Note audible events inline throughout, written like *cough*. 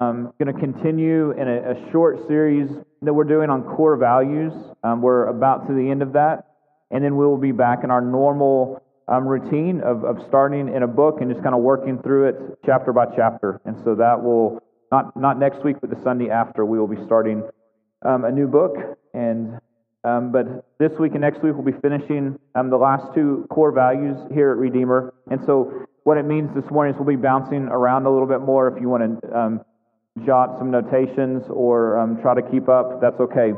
I'm going to continue in a, a, short series that we're doing on core values. Um, we're about to the end of that, and then we will be back in our normal um, routine of, of starting in a book and just kind of working through it chapter by chapter. And so that will not not next week, but the Sunday after, we will be starting um, a new book. And um, but this week and next week we'll be finishing um, the last two core values here at Redeemer. And so what it means this morning is we'll be bouncing around a little bit more. If you want to um, jot some notations or um, try to keep up, that's okay.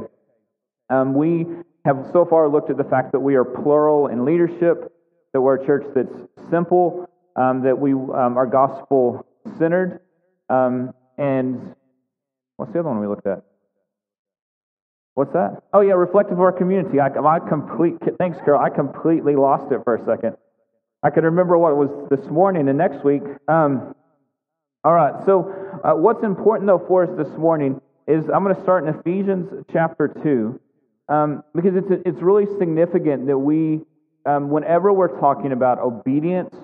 Um, we have so far looked at the fact that we are plural in leadership, that we're a church that's simple, that we are gospel centered, and what's the other one we looked at? What's that? Oh yeah, reflective of our community. I, I complete. Thanks, Carol. I completely lost it for a second. I can remember what was this morning and next week. Um, all right. So, uh, what's important though for us this morning is I'm going to start in Ephesians chapter two um, because it's it's really significant that we, um, whenever we're talking about obedience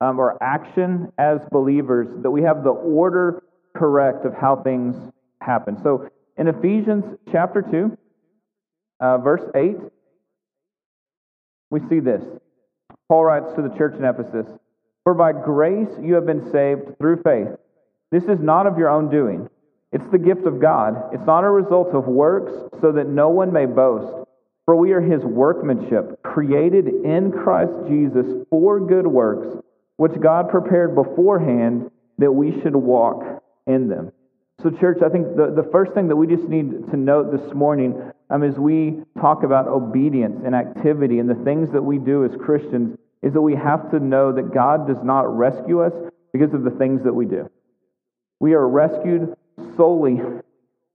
um, or action as believers, that we have the order correct of how things happen. So, in Ephesians chapter 2, uh, verse 8, we see this. Paul writes to the church in Ephesus For by grace you have been saved through faith. This is not of your own doing, it's the gift of God. It's not a result of works, so that no one may boast. For we are his workmanship, created in Christ Jesus for good works, which God prepared beforehand that we should walk in them. So, church, I think the, the first thing that we just need to note this morning um, as we talk about obedience and activity and the things that we do as Christians is that we have to know that God does not rescue us because of the things that we do. We are rescued solely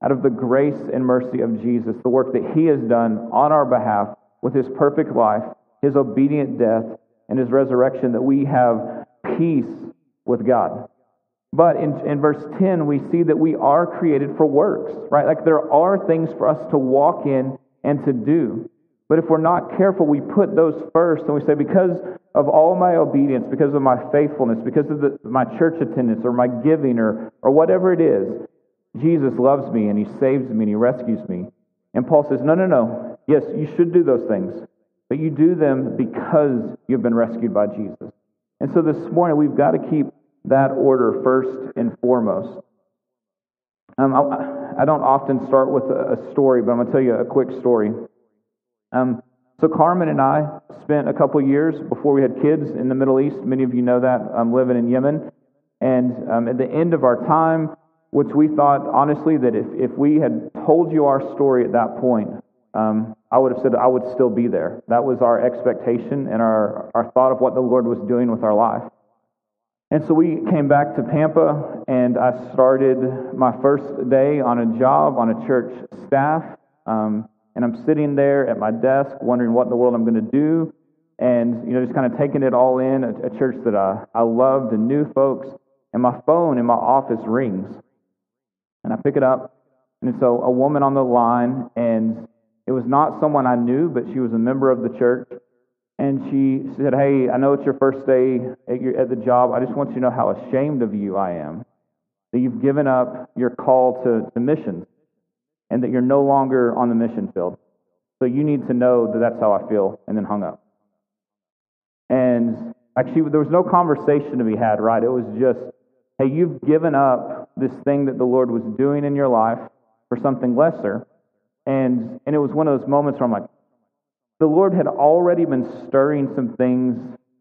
out of the grace and mercy of Jesus, the work that He has done on our behalf with His perfect life, His obedient death, and His resurrection, that we have peace with God. But in, in verse 10, we see that we are created for works, right? Like there are things for us to walk in and to do. But if we're not careful, we put those first and we say, because of all my obedience, because of my faithfulness, because of the, my church attendance or my giving or, or whatever it is, Jesus loves me and he saves me and he rescues me. And Paul says, no, no, no. Yes, you should do those things, but you do them because you've been rescued by Jesus. And so this morning, we've got to keep that order first and foremost. Um, I, I, don't often start with a, a, story, but I'm going to tell you a quick story. Um, so Carmen and I spent a couple years before we had kids in the Middle East. Many of you know that. I'm living in Yemen. And um, at the end of our time, which we thought, honestly, that if, if we had told you our story at that point, um, I would have said I would still be there. That was our expectation and our, our thought of what the Lord was doing with our life. And so we came back to Pampa, and I started my first day on a job on a church staff. Um, and I'm sitting there at my desk wondering what in the world I'm going to do. And, you know, just kind of taking it all in, a, a church that I, I loved and knew folks. And my phone in my office rings. And I pick it up, and so a, woman on the line, and it was not someone I knew, but she was a member of the church. And she said, Hey, I know it's your first day at, your, at the job. I just want you to know how ashamed of you I am that you've given up your call to, to missions and that you're no longer on the mission field. So you need to know that that's how I feel, and then hung up. And actually, there was no conversation to be had, right? It was just, hey, you've given up this thing that the Lord was doing in your life for something lesser. And, and it was one of those moments where I'm like, the Lord had already been stirring some things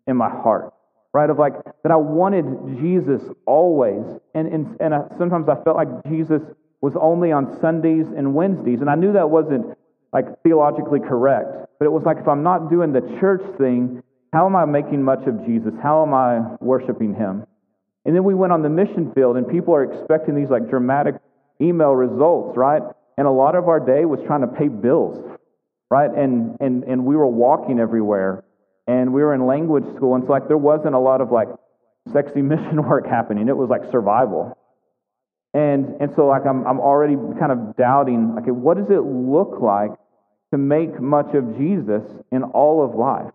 in my heart, right? Of like that I wanted Jesus always. And, and, and I, sometimes I felt like Jesus was only on Sundays and Wednesdays. And I knew that wasn't like theologically correct. But it was like if I'm not doing the church thing, how am I making much of Jesus? How am I worshiping him? And then we went on the mission field, and people are expecting these like dramatic email results, right? And a lot of our day was trying to pay bills right? And, and, and we were walking everywhere and we were in language school. And so like there wasn't a lot of like sexy *laughs* mission work happening. It was like survival. And, and so like I'm, I'm already kind of doubting, okay, what does it look like to make much of Jesus in all of life?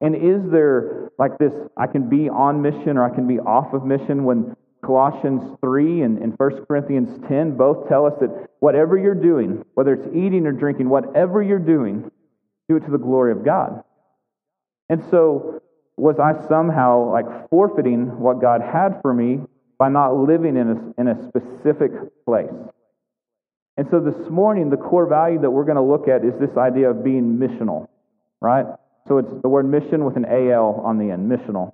And is there like this, I can be on mission or I can be off of mission when Colossians 3 and, and 1 Corinthians 10 both tell us that whatever you're doing, whether it's eating or drinking, whatever you're doing, do it to the glory of God. And so, was I somehow like forfeiting what God had for me by not living in a, in a specific place? And so, this morning, the core value that we're going to look at is this idea of being missional, right? So, it's the word mission with an AL on the end, missional.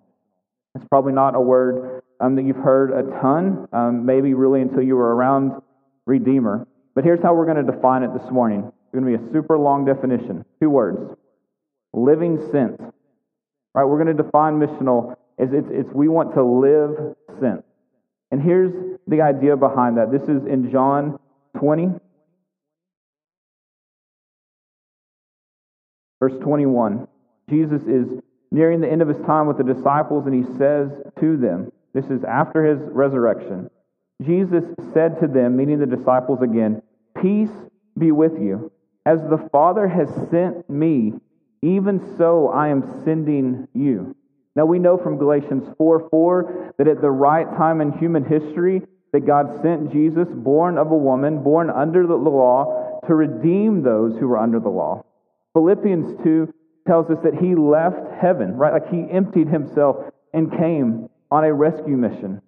It's probably not a word um, that you've heard a ton, um, maybe really until you were around Redeemer. But here's how we're going to define it this morning. It's going to be a super long definition. Two words living sent. Right? We're going to define missional as it's, it's we want to live sent. And here's the idea behind that. This is in John 20, verse 21. Jesus is nearing the end of his time with the disciples, and he says to them, This is after his resurrection. Jesus said to them, meaning the disciples again, Peace be with you. As the Father has sent me, even so I am sending you. Now we know from Galatians 4 4 that at the right time in human history, that God sent Jesus, born of a woman, born under the law, to redeem those who were under the law. Philippians 2 tells us that he left heaven, right? Like he emptied himself and came on a rescue mission.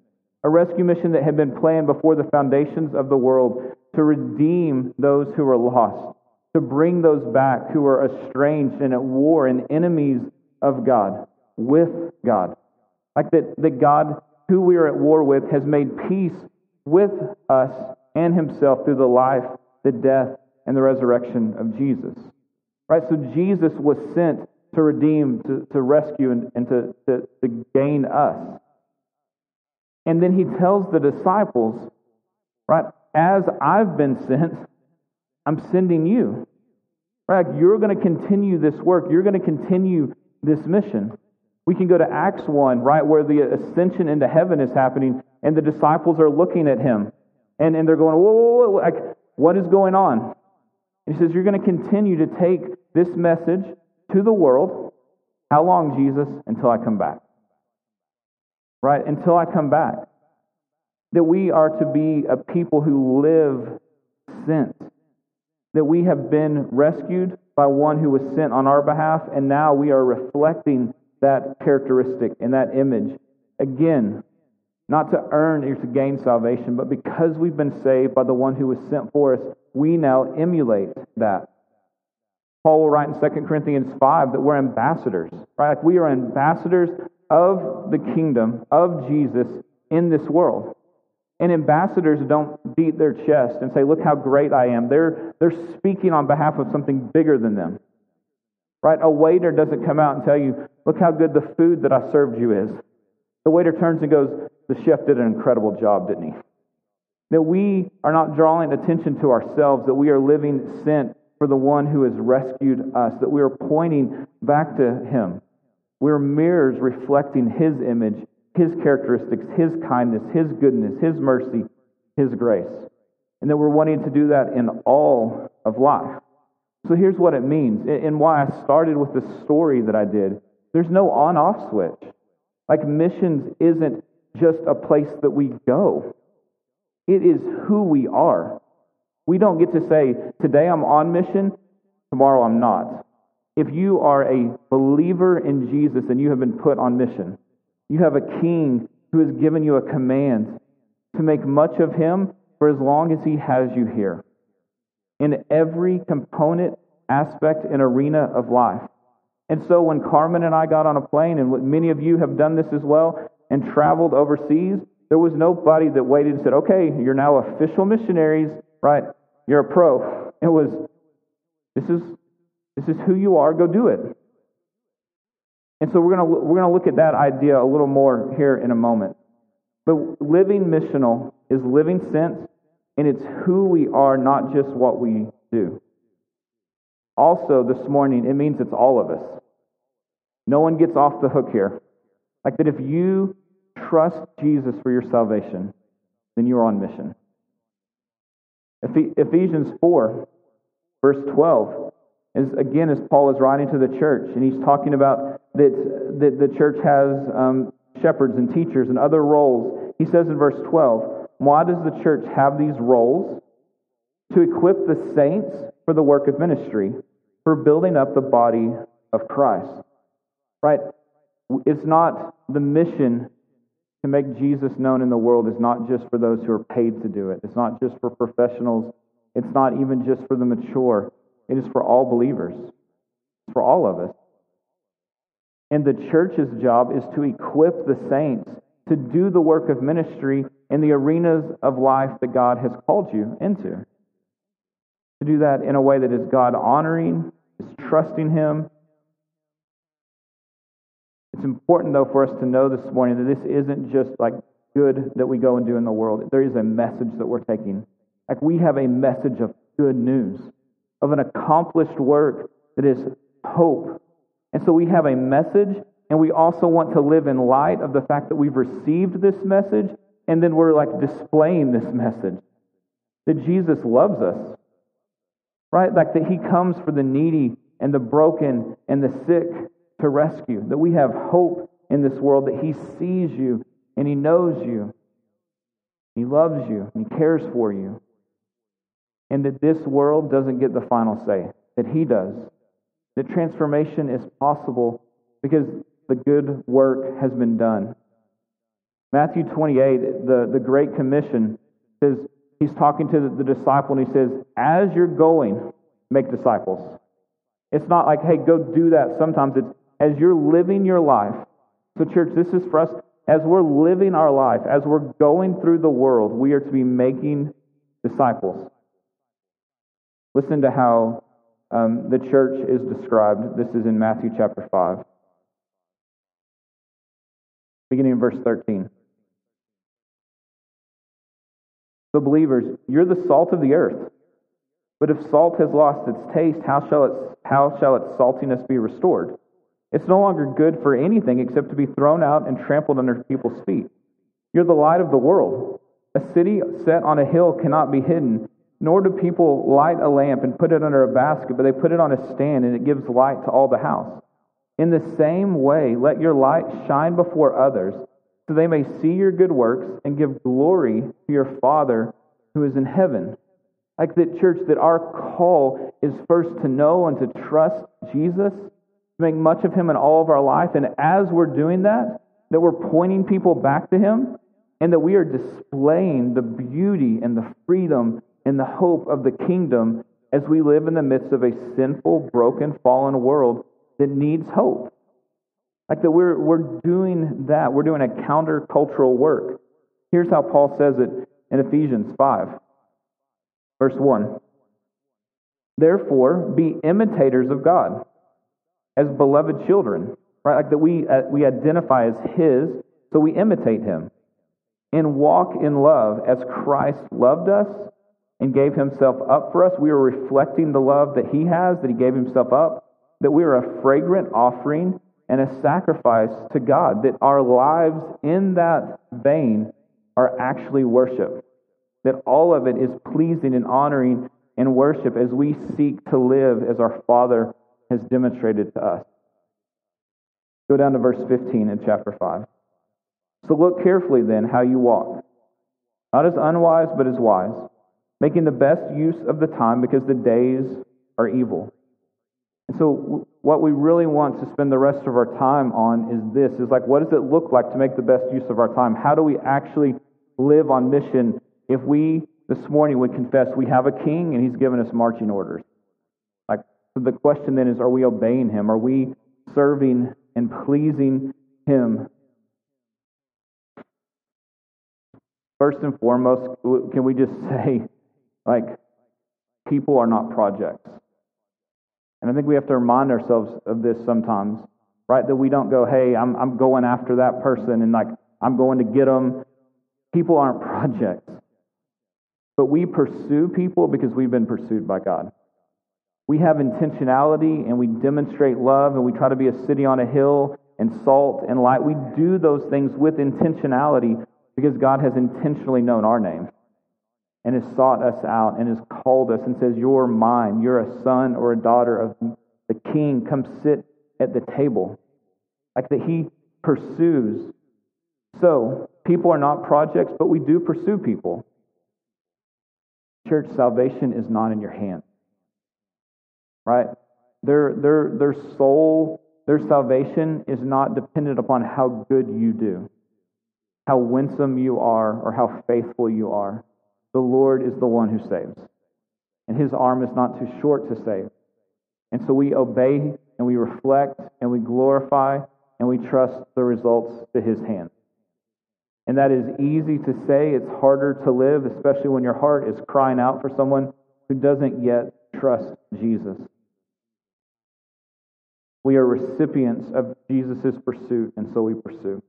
A rescue mission that had been planned before the foundations of the world to redeem those who were lost, to bring those back who were estranged and at war and enemies of God with God. Like that, that God, who we are at war with, has made peace with us and himself through the life, the death, and the resurrection of Jesus. Right? So Jesus was sent to redeem, to, to rescue, and, and to, to, to gain us. And then he tells the disciples, right, as I've been sent, I'm sending you. Right? You're going to continue this work. You're going to continue this mission. We can go to Acts 1, right, where the ascension into heaven is happening, and the disciples are looking at him. And, and they're going, whoa, whoa, whoa, like, what is going on? He says, You're going to continue to take this message to the world. How long, Jesus? Until I come back. Right? Until I come back. That we are to be a people who live sent. That we have been rescued by one who was sent on our behalf, and now we are reflecting that characteristic and that image. Again, not to earn or to gain salvation, but because we've been saved by the one who was sent for us, we now emulate that. Paul will write in 2 Corinthians 5 that we're ambassadors, right? Like we are ambassadors of the kingdom of Jesus in this world. And ambassadors don't beat their chest and say, Look how great I am. They're, they're speaking on behalf of something bigger than them. Right? A waiter doesn't come out and tell you, Look how good the food that I served you is. The waiter turns and goes, The chef did an incredible job, didn't he? That we are not drawing attention to ourselves, that we are living sent for the one who has rescued us, that we are pointing back to him. We're mirrors reflecting his image, his characteristics, his kindness, his goodness, his mercy, his grace. And that we're wanting to do that in all of life. So here's what it means, and why I started with the story that I did. There's no on off switch. Like missions isn't just a place that we go, it is who we are. We don't get to say, today I'm on mission, tomorrow I'm not. If you are a believer in Jesus and you have been put on mission, you have a king who has given you a command to make much of him for as long as he has you here. In every component, aspect, and arena of life. And so when Carmen and I got on a plane, and many of you have done this as well, and traveled overseas, there was nobody that waited and said, okay, you're now official missionaries, right? You're a pro. It was, this is, this is who you are, go do it. And so we're going to, we're going to look at that idea a little more here in a moment. But living missional is living sent, and it's who we are, not just what we do. Also, this morning, it means it's all of us. No one gets off the hook here. Like that, if you trust Jesus for your salvation, then you're on mission. Ephesians 4, verse 12, is again as Paul is writing to the church, and he's talking about that, that the church has um, shepherds and teachers and other roles, He says in verse 12, Why does the church have these roles? To equip the saints for the work of ministry, for building up the body of Christ. Right? It's not the mission to make Jesus known in the world is not just for those who are paid to do it. It's not just for professionals. It's not even just for the mature. It is for all believers. It's for all of us. And the church's job is to equip the saints to do the work of ministry in the arenas of life that God has called you into. To do that in a way that is God honoring, is trusting Him. It's important, though, for us to know this morning that this isn't just like good that we go and do in the world. There is a message that we're taking. Like we have a message of good news, of an accomplished work that is hope. And so we have a message, and we also want to live in light of the fact that we've received this message, and then we're like displaying this message that Jesus loves us, right? Like that He comes for the needy and the broken and the sick to rescue, that we have hope in this world, that He sees you and He knows you, He loves you, and He cares for you, and that this world doesn't get the final say, that He does. That transformation is possible because the good work has been done. Matthew 28, the, the Great Commission, says, he's talking to the, the disciple and he says, As you're going, make disciples. It's not like, hey, go do that. Sometimes it's as you're living your life. So, church, this is for us. As we're living our life, as we're going through the world, we are to be making disciples. Listen to how um, the church is described. This is in Matthew chapter 5, beginning in verse 13. So, believers, you're the salt of the earth. But if salt has lost its taste, how shall, it, how shall its saltiness be restored? It's no longer good for anything except to be thrown out and trampled under people's feet. You're the light of the world. A city set on a hill cannot be hidden. Nor do people light a lamp and put it under a basket, but they put it on a stand, and it gives light to all the house. In the same way, let your light shine before others, so they may see your good works and give glory to your Father who is in heaven. Like that, church, that our call is first to know and to trust Jesus, to make much of Him in all of our life. And as we're doing that, that we're pointing people back to Him, and that we are displaying the beauty and the freedom and the hope of the kingdom as we live in the midst of a sinful, broken, fallen world that needs hope. Like that we're, we're doing that. We're doing a countercultural work. Here's how Paul says it in Ephesians 5, verse 1. Therefore, be imitators of God as beloved children, right? Like that we, uh, we identify as His, so we imitate Him. And walk in love as Christ loved us and gave himself up for us. We are reflecting the love that he has, that he gave himself up, that we are a fragrant offering and a sacrifice to God, that our lives in that vein are actually worship, that all of it is pleasing and honoring and worship as we seek to live as our Father has demonstrated to us. Go down to verse 15 in chapter 5. So look carefully then how you walk, not as unwise, but as wise making the best use of the time because the days are evil. And so, what we really want to spend the rest of our time on is this is like, what does it look like to make the best use of our time? How do we actually live on mission if we this morning would confess we have a king and he's given us marching orders? Like, so the question then is, are we obeying him? Are we serving and pleasing him First and foremost, can we just *laughs* say like, people are not projects. And I think we have to remind ourselves of this sometimes, right? That we don't go, hey, I'm, I'm going after that person and like, I'm going to get them. People aren't *laughs* projects. But we pursue people because we've been pursued by God. We have intentionality and we demonstrate love and we try to be a city on a hill and salt and light. We do those things with intentionality because God has intentionally known our name and has sought us out and has called us and says, You're mine. You're a son or a daughter of the king. Come sit at the table. Like that he pursues. So, People are not projects, but we do pursue people. Church, salvation is not in your hands. Right? Their, their, their soul, their salvation is not dependent upon how good you do, how winsome you are, or how faithful you are. The Lord is the one who saves, and his arm is not too short to save. And so we obey and we reflect and we glorify and we trust the results to his hand. And that is easy to say. It's harder to live, especially when your heart is crying out for someone who doesn't yet trust Jesus. We are recipients of Jesus' pursuit, and so we pursue.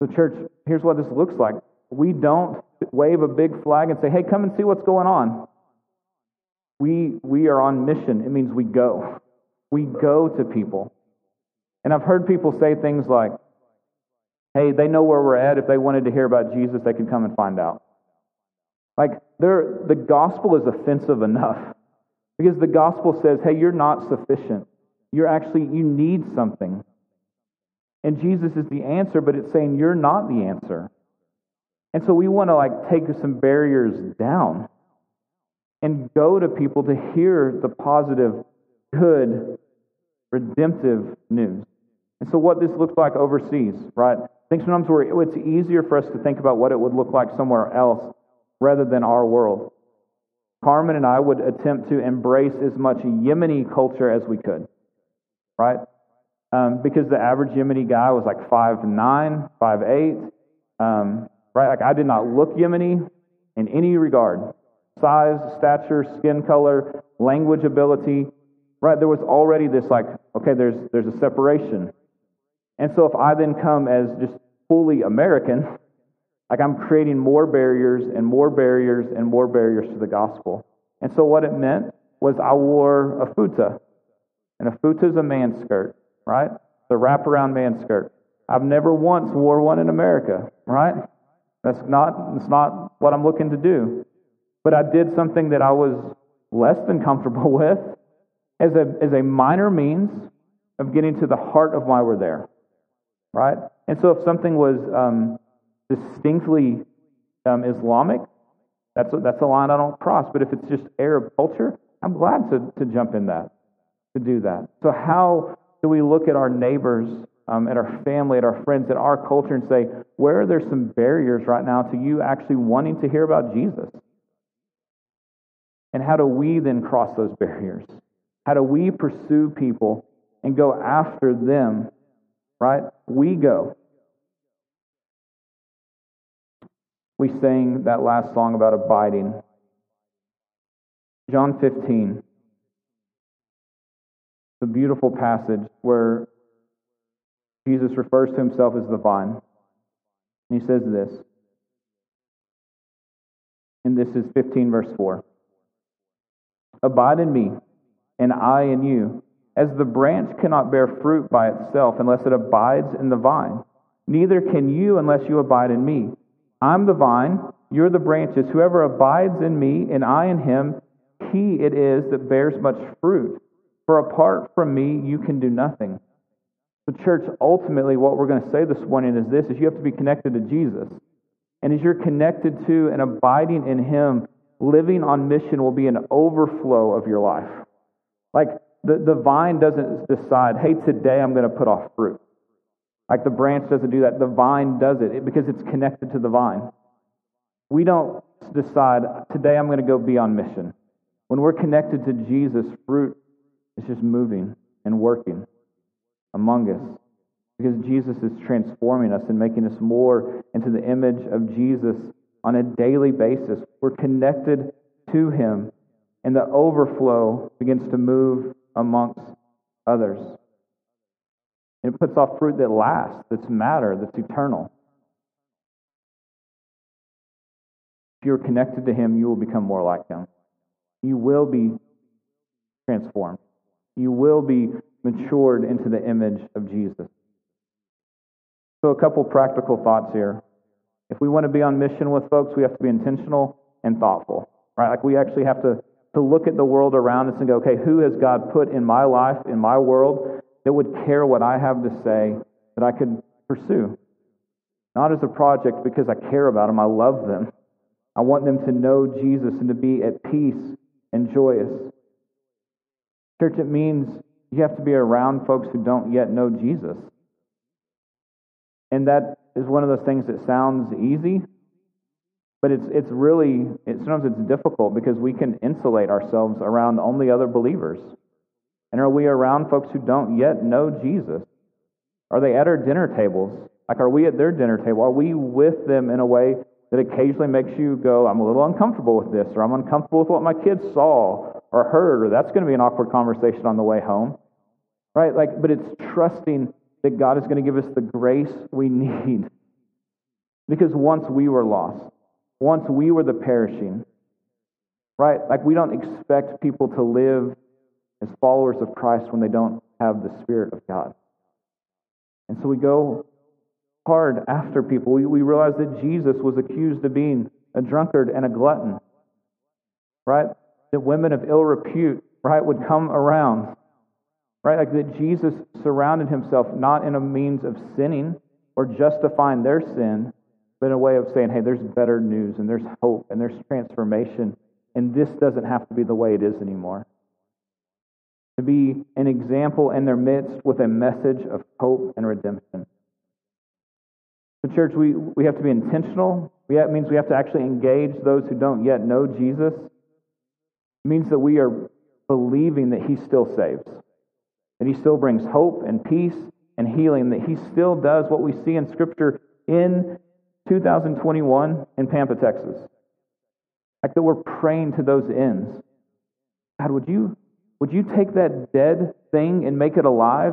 So, church, here's what this looks like. We don't wave a big flag and say, hey, come and see what's going on. We, we are on mission. It means we go. We go to people. And I've heard people say things like, hey, they know where we're at. If they wanted to hear about Jesus, they could come and find out. Like, the gospel is offensive enough because the gospel says, hey, you're not sufficient. You're actually, you need something. And Jesus is the answer, but it's saying you're not the answer. And so we want to like take some barriers down and go to people to hear the positive, good, redemptive news. And so, what this looks like overseas, right? I think sometimes we're, it's easier for us to think about what it would look like somewhere else rather than our world. Carmen and I would attempt to embrace as much Yemeni culture as we could, right? Um, because the average Yemeni guy was like five nine, five eight, um, right? Like I did not look Yemeni in any regard size, stature, skin color, language ability, right? There was already this like, okay, there's, there's a separation. And so if I then come as just fully American, like I'm creating more barriers and more barriers and more barriers to the gospel. And so what it meant was I wore a futa. And a futa is a man skirt, right? The wraparound man skirt. I've never once wore one in America, right? That's not, that's not what I'm looking to do but I did something that I was less than comfortable *laughs* with as a, as a minor means of getting to the heart of why we're there. Right? And so if something was um, distinctly um, Islamic, that's a, that's a line I don't cross. But if it's just Arab culture, I'm glad to, to jump in that, to do that. So, how do we look at our neighbors, um, at our family, at our friends, at our culture, and say, where are there some barriers right now to you actually wanting to hear about Jesus? And how do we then cross those barriers? How do we pursue people and go after them? Right? We go. We sang that last song about abiding. John 15, the beautiful passage where Jesus refers to himself as the vine. And he says this, and this is 15, verse 4. Abide in me, and I in you. As the branch cannot bear fruit by itself unless it abides in the vine, neither can you unless you abide in me. I'm the vine, you're the branches. Whoever abides in me, and I in him, he it is that bears much fruit. For apart from me, you can do nothing. The church, ultimately, what we're going to say this morning is this: is you have to be connected to Jesus, and as you're connected to and abiding in Him, living on mission will be an overflow of your life. Like the, the vine doesn't decide, hey, today I'm going to put off fruit. Like the branch doesn't do that. The vine does it because it's connected to the vine. We don't decide, today I'm going to go be on mission. When we're connected to Jesus, fruit is just moving and working among us because Jesus is transforming us and making us more into the image of Jesus on a daily basis. We're connected to Him, and the overflow begins to move amongst others. And it puts off fruit that lasts, that's matter, that's eternal. If you're connected to Him, you will become more like Him. You will be transformed. You will be matured into the image of Jesus. So, a couple practical thoughts here. If we want to be on mission with folks, we have to be intentional and thoughtful, right? Like we actually have to, to look at the world around us and go, okay, who has God put in my life, in my world, that would care what I have to say that I could pursue? not as a project because I care about them, I love them. I want them to know Jesus and to be at peace and joyous. Church, it means you have to be around folks who don't yet know Jesus. And that is one of those things that sounds easy, but it's, it's really, it, sometimes it's difficult because we can insulate ourselves around only other believers. And are we around folks who don't yet know Jesus? Are they at our dinner tables? Like, are we at their dinner table? Are we with them in a way that occasionally makes you go, I'm a little uncomfortable with this, or I'm uncomfortable with what my kids saw or heard, or that's going to be an awkward conversation on the way home? Right? Like, but it's trusting that God is going to give us the grace we need. Because once we were lost, once we were the perishing, right? Like, we don't expect people to live as followers of Christ when they don't have the Spirit of God. And so we go hard after people. We, we realize that Jesus was accused of being a drunkard and a glutton, right? That women of ill repute, right, would come around, right? Like that Jesus surrounded himself not in a means of sinning or justifying their sin, but in a way of saying, hey, there's better news and there's hope and there's transformation, and this doesn't have to be the way it is anymore. To be an example in their midst with a message of hope and redemption. The church, we, we have to be intentional. We it means we have to actually engage those who don't yet know Jesus. Means that we are believing that He still saves, that He still brings hope and peace and healing, that He still does what we see in Scripture in 2021 in Pampa, Texas. Like that we're praying to those ends. God, would you, would you take that dead thing and make it alive?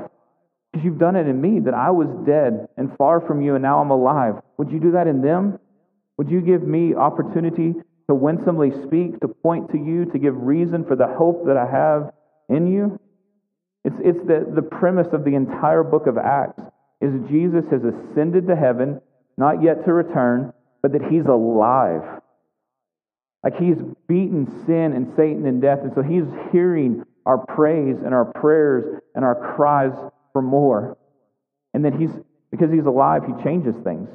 Because you've done it in me, that I was dead and far from you, and now I'm alive. Would you do that in them? Would you give me opportunity to winsomely speak, to point to you, to give reason for the hope that I have in you? It's, it's the, the premise of the entire book of Acts is Jesus has ascended to heaven, not yet to return, but that he's alive. Like he's beaten sin and Satan and death, and so he's hearing our praise and our prayers and our cries for more. And then he's, because he's alive, he changes things.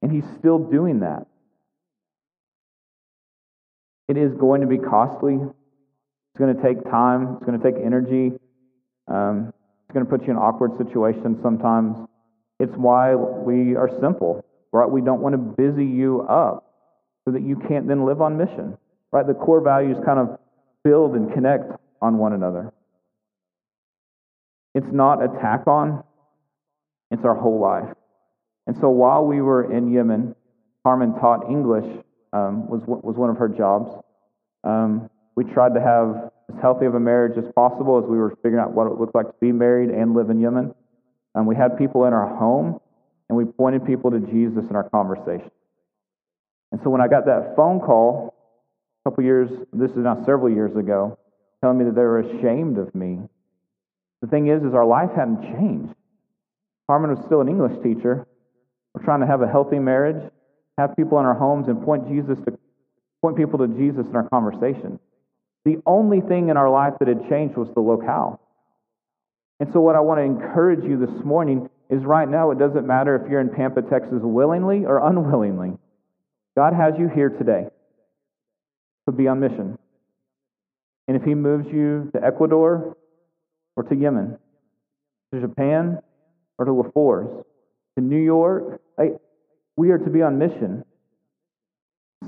And he's still doing that. It is going to be costly. It's going to take time. It's going to take energy. Um, it's going to put you in awkward situations sometimes. It's why we are simple, right? We don't want to busy you up so that you can't then live on mission, right? The core values kind of build and connect on one another. It's not a tack on, it's our whole life. And so while we were in Yemen, Carmen taught English, um, was, was one of her jobs. Um, we tried to have as healthy of a marriage as possible as we were figuring out what it looked like to be married and live in Yemen. Um, we had people in our home, and we pointed people to Jesus in our conversation. And so when I got that phone call a couple years, this is now several years ago, telling me that they were ashamed of me the thing is, is our life hadn't changed. Carmen was still an English teacher. We're trying to have a healthy marriage, have people in our homes, and point Jesus to point people to Jesus in our conversation. The only thing in our life that had changed was the locale. And so, what I want to encourage you this morning is right now, it doesn't matter if you're in Pampa, Texas, willingly or unwillingly. God has you here today to be on mission. And if He moves you to Ecuador, or to Yemen, to Japan or to La Force, to New York. We are to be on mission,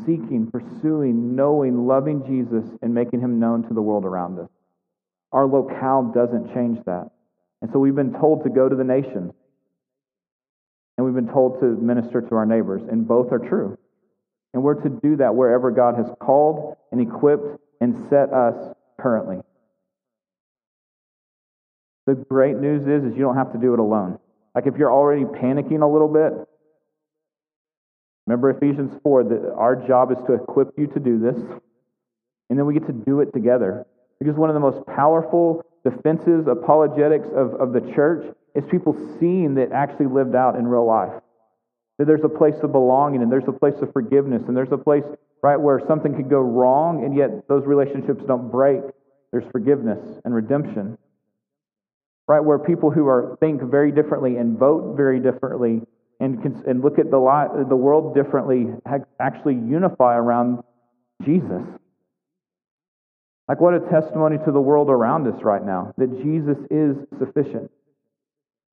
seeking, pursuing, knowing, loving Jesus, and making him known to the world around us. Our locale doesn't change that. And so we've been told to go to the nations, and we've been told to minister to our neighbors, and both are true. And we're to do that wherever God has called and equipped and set us currently. The great news is, is you don't have to do it alone. Like if you're already panicking a little bit, remember Ephesians 4 that our job is to equip you to do this, and then we get to do it together. Because one of the most powerful defenses, apologetics of, of the church is people seeing that actually lived out in real life. That there's a place of belonging and there's a place of forgiveness and there's a place, right, where something could go wrong and yet those relationships don't break. There's forgiveness and redemption right? Where people who are think very differently and vote very differently and, and look at the, the world differently, actually unify around Jesus. Like, what a testimony to the world around us right now that Jesus is sufficient.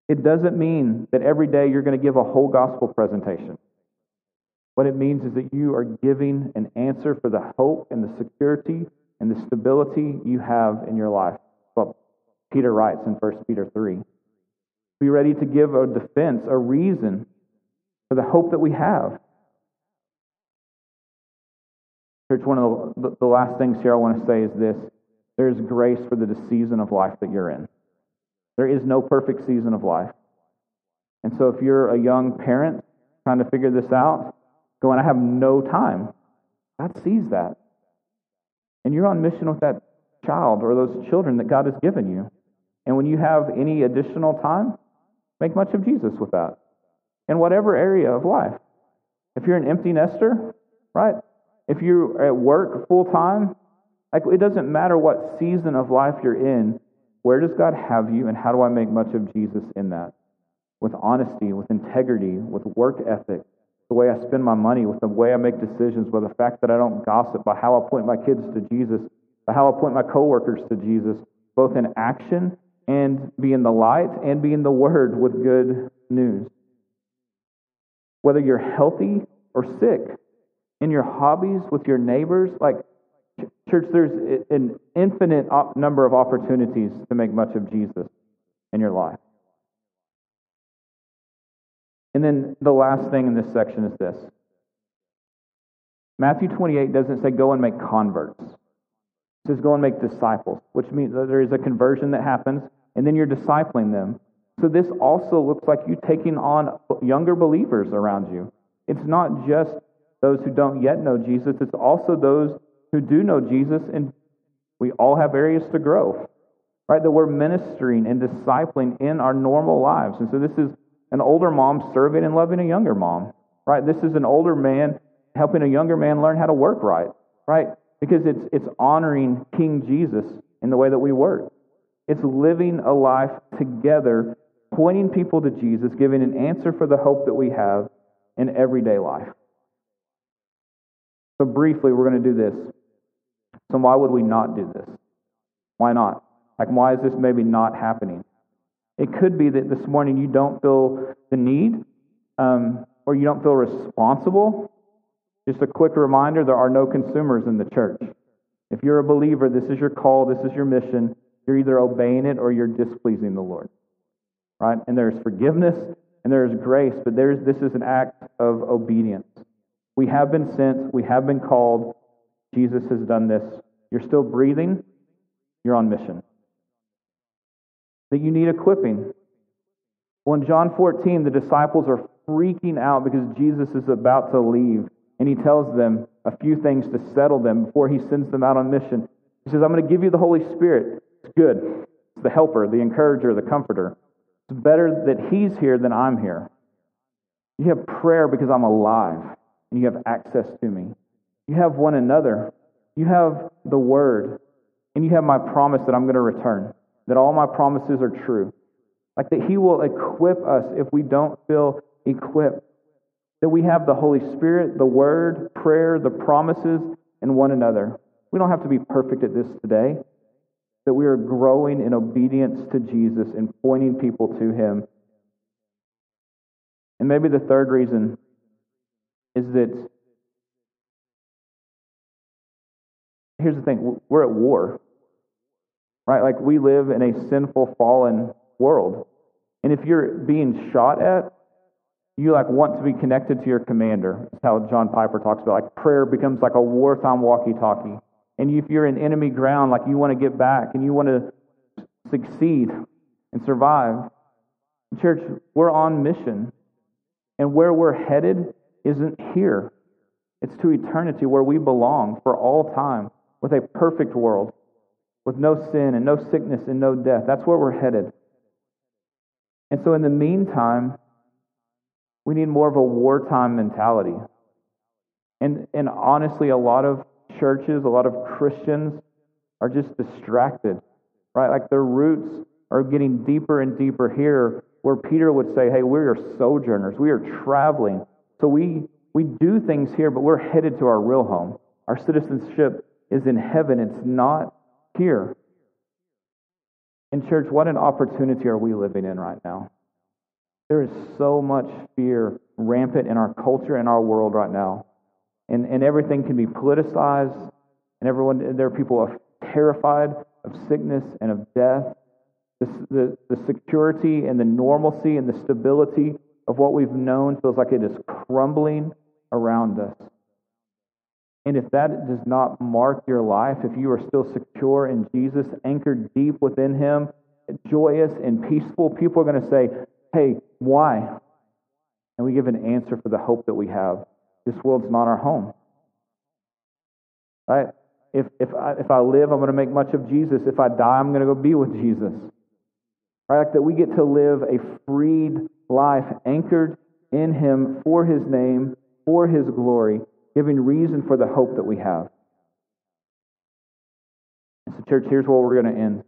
It doesn't mean that every day you're going to give a whole gospel presentation. What it means is that you are giving an answer for the hope and the security and the stability you have in your life. But Peter writes in 1 Peter 3. Be ready to give a defense, a reason for the hope that we have. Church, one of the, the last things here I want to say is this there's grace for the season of life that you're in. There is no perfect season of life. And so if you're a young parent trying to figure this out, going, I have no time, God sees that. And you're on mission with that child or those children that God has given you. And when you have any additional time, make much of Jesus with that in whatever area of life. If you're an empty nester, right? If you're at work full time, like it doesn't matter what season of life you're in, where does God have you and how do I make much of Jesus in that? With honesty, with integrity, with work ethic, the way I spend my money, with the way I make decisions, with the fact that I don't gossip, by how I point my kids to Jesus, by how I point my coworkers to Jesus, both in action and being the light and being the word with good news. Whether you're healthy or sick, in your hobbies, with your neighbors. Like, church, there's an infinite number of opportunities to make much of Jesus in your life. And then the last thing in this section is this Matthew 28 doesn't say go and make converts, it says go and make disciples, which means that there is a conversion that happens, and then you're discipling them. So this also looks like you taking on younger believers around you. It's not just those who don't yet know Jesus, it's also those who do know Jesus, and we all have areas to grow, right? That we're ministering and discipling in our normal lives. And so this is an older mom serving and loving a younger mom, right? This is an older man helping a younger man learn how to work right, right? Because it's, it's honoring King Jesus in the way that we work. It's living a life together, pointing people to Jesus, giving an answer for the hope that we have in everyday life. So, briefly, we're going to do this. So, why would we not do this? Why not? Like, why is this maybe not happening? It could be that this morning you don't feel the need um, or you don't feel responsible. Just a quick reminder there are no consumers in the church. If you're a believer, this is your call, this is your mission. You're either obeying it or you're displeasing the Lord. Right? And there's forgiveness and there's grace, but there's, this is an act of obedience. We have been sent, we have been called. Jesus has done this. You're still breathing, you're on mission. That you need equipping. Well, in John 14, the disciples are freaking out because Jesus is about to leave, and he tells them a few things to settle them before he sends them out on mission. He says, I'm going to give you the Holy Spirit. It's good. It's the helper, the encourager, the comforter. It's better that he's here than I'm here. You have prayer because I'm alive and you have access to me. You have one another. You have the word. And you have my promise that I'm going to return, that all my promises are true. Like that He will equip us if we don't feel equipped. That we have the Holy Spirit, the Word, prayer, the promises, and one another. We don't have to be perfect at this today. That we are growing in obedience to Jesus and pointing people to Him. And maybe the third reason is that here's the thing we're at war, right? Like we live in a sinful, fallen world. And if you're being shot at, you like want to be connected to your commander. That's how John Piper talks about like prayer becomes like a wartime walkie-talkie. And if you're in enemy ground, like you want to get back and you want to succeed and survive. Church, we're on mission. And where we're headed isn't here. It's to eternity where we belong for all time with a perfect world, with no sin and no sickness and no death. That's where we're headed. And so, in the meantime, we need more of a wartime mentality. And, and honestly, a lot of churches, a lot of Christians are just distracted, right? Like their roots are getting deeper and deeper here, where Peter would say, Hey, we are sojourners, we are traveling. So we, we do things here, but we're headed to our real home. Our citizenship is in heaven, it's not here. In church, what an opportunity are we living in right now? There is so much fear rampant in our culture and our world right now. And, and everything can be politicized, and everyone, there are people terrified of sickness and of death. The, the, the security and the normalcy and the stability of what we've known feels like it is crumbling around us. And if that does not mark your life, if you are still secure in Jesus, anchored deep within Him, joyous and peaceful, people are going to say, Hey, why? And we give an answer for the hope that we have. This world's not our home. Right? If, if, I, if I live, I'm going to make much of Jesus. If I die, I'm going to go be with Jesus. Right? Like that we get to live a freed life anchored in Him for His name, for His glory, giving reason for the hope that we have. So, church, here's where we're going to end.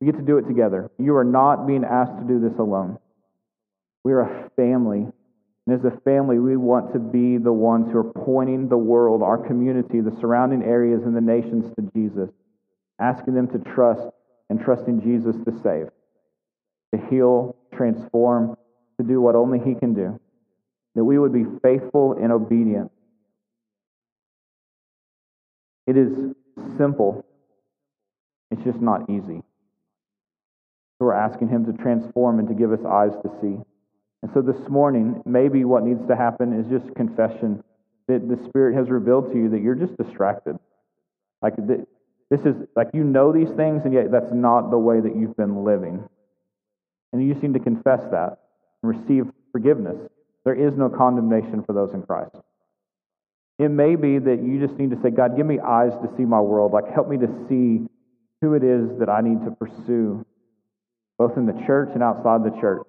We get to do it together. You are not being asked to do this alone. We are a family. And as a family, we want to be the ones who are pointing the world, our community, the surrounding areas, and the nations to Jesus, asking them to trust and trusting Jesus to save, to heal, transform, to do what only He can do. That we would be faithful and obedient it is simple, it's just not easy. So we're asking Him to transform and to give us eyes to see. And so this morning, maybe what needs to happen is just confession that the Spirit has revealed to you that you're just distracted. Like this is like you know these things, and yet that's not the way that you've been living. And you just need to confess that and receive forgiveness. There is no condemnation for those in Christ. It may be that you just need to say, God, give me eyes to see my world. Like, help me to see who it is that I need to pursue, both in the church and outside the church,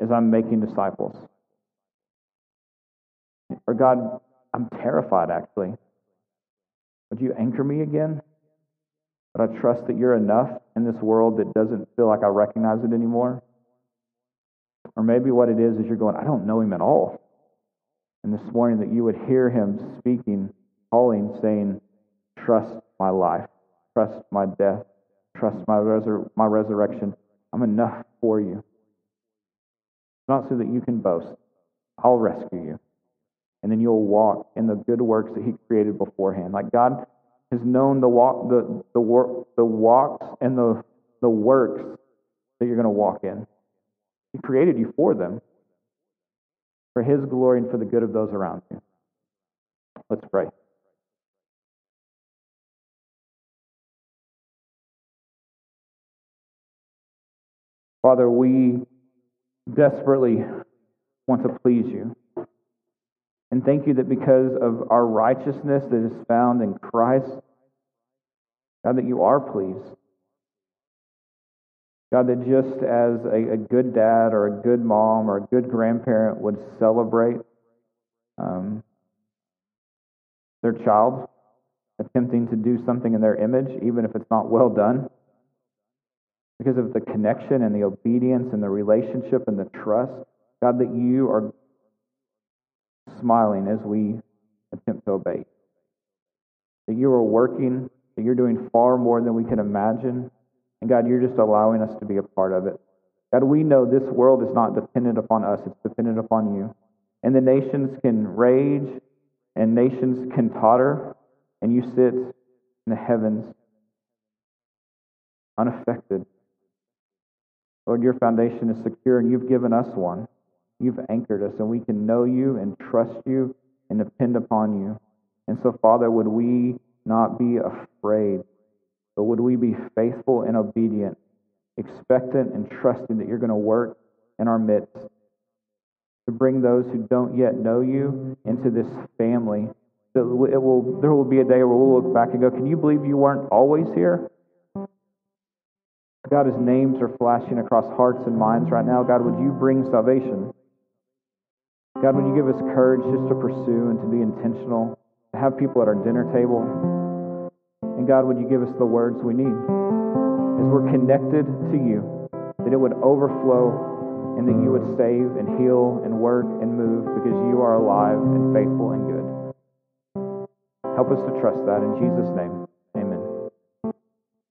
as I'm making disciples. Or, God, I'm terrified, actually. Would you anchor me again? But I trust that you're enough in this world that doesn't feel like I recognize it anymore. Or maybe what it is is you're going, I don't know him at all. And this morning, that you would hear him speaking, calling, saying, Trust my life, trust my death, trust my, resur- my resurrection. I'm enough for you. Not so that you can boast. I'll rescue you. And then you'll walk in the good works that he created beforehand. Like God has known the walk, the, the, work, the walks and the, the works that you're going to walk in. He created you for them for His glory and for the good of those around you. Let's pray. Father, we desperately want to please you. And thank you that because of our righteousness that is found in Christ, God, that you are pleased. God, that just as a, a, good dad or a good mom or a good grandparent would celebrate um, their child attempting to do something in their image, even if it's not well done, because of the connection and the obedience and the relationship and the trust, God, that you are smiling as we attempt to obey. That you are working, that you're doing far more than we can imagine and God, you're just allowing us to be a part of it. God, we know this world is not dependent upon us, it's dependent upon you. And the nations can rage and nations can totter, and you sit in the heavens unaffected. Lord, your foundation is secure, and you've given us one. You've anchored us, and we can know you and trust you and depend upon you. And so, Father, would we not be afraid but would we be faithful and obedient, expectant and trusting that you're going to work in our midst to bring those who don't yet know you into this family? That it will, there will be a day where we'll look back and go, Can you believe you weren't always here? God, His names are flashing across hearts and minds right now. God, would you bring salvation? God, would you give us courage just to pursue and to be intentional, to have people at our dinner table? And God, would you give us the words we need as we're connected to you? that it would overflow, and that you would save and heal and work and move because you are alive and faithful and good. Help us to trust that in Jesus' name.